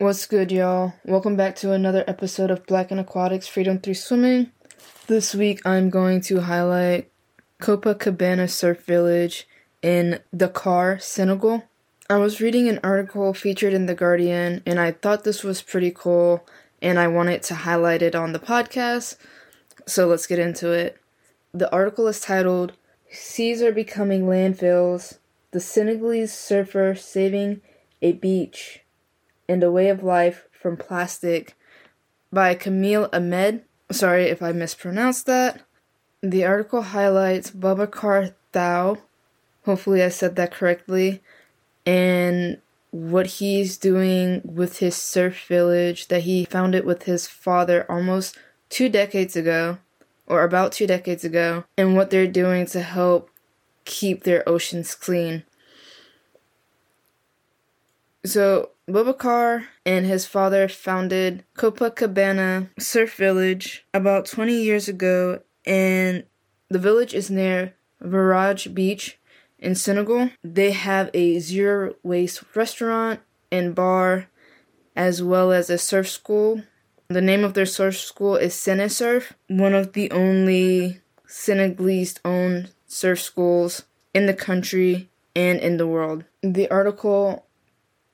What's good, y'all? Welcome back to another episode of Black and Aquatics Freedom Through Swimming. This week I'm going to highlight Copacabana Surf Village in Dakar, Senegal. I was reading an article featured in The Guardian and I thought this was pretty cool and I wanted to highlight it on the podcast. So let's get into it. The article is titled Seas Are Becoming Landfills The Senegalese Surfer Saving a Beach and a Way of Life from Plastic by Camille Ahmed. Sorry if I mispronounced that. The article highlights Babacar Thiaw, hopefully I said that correctly, and what he's doing with his surf village that he founded with his father almost two decades ago, or about two decades ago, and what they're doing to help keep their oceans clean. So, Boubacar and his father founded Copacabana Surf Village about 20 years ago, and the village is near Virage Beach in Senegal. They have a zero waste restaurant and bar, as well as a surf school. The name of their surf school is Senesurf, one of the only Senegalese owned surf schools in the country and in the world. The article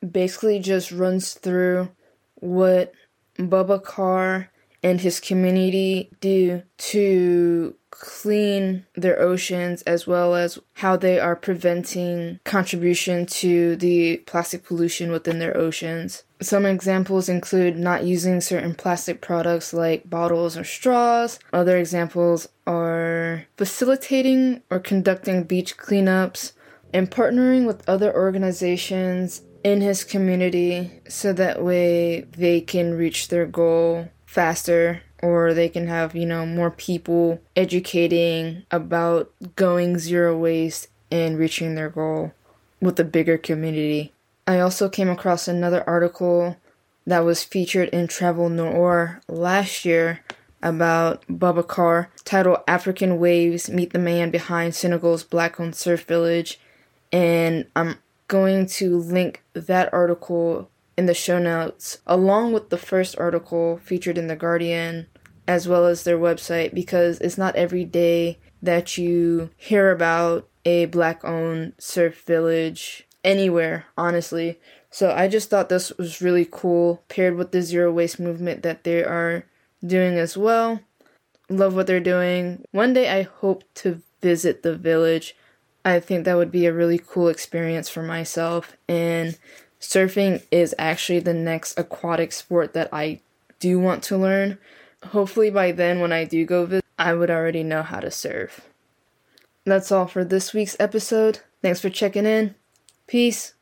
basically just runs through what Boubacar and his community do to clean their oceans as well as how they are preventing contribution to the plastic pollution within their oceans. Some examples include not using certain plastic products like bottles or straws. Other examples are facilitating or conducting beach cleanups and partnering with other organizations in his community so that way they can reach their goal faster or they can have, you know, more people educating about going zero waste and reaching their goal with a bigger community. I also came across another article that was featured in Travel Noir last year about Boubacar titled African Waves Meet the Man Behind Senegal's Black owned Surf Village. And I'm going to link that article in the show notes, along with the first article featured in The Guardian, as well as their website, because it's not every day that you hear about a black owned surf village anywhere, honestly. So I just thought this was really cool, paired with the zero waste movement that they are doing as well. Love what they're doing. One day I hope to visit the village I think that would be a really cool experience for myself. And surfing is actually the next aquatic sport that I do want to learn. Hopefully, by then, when I do go visit, I would already know how to surf. That's all for this week's episode. Thanks for checking in. Peace.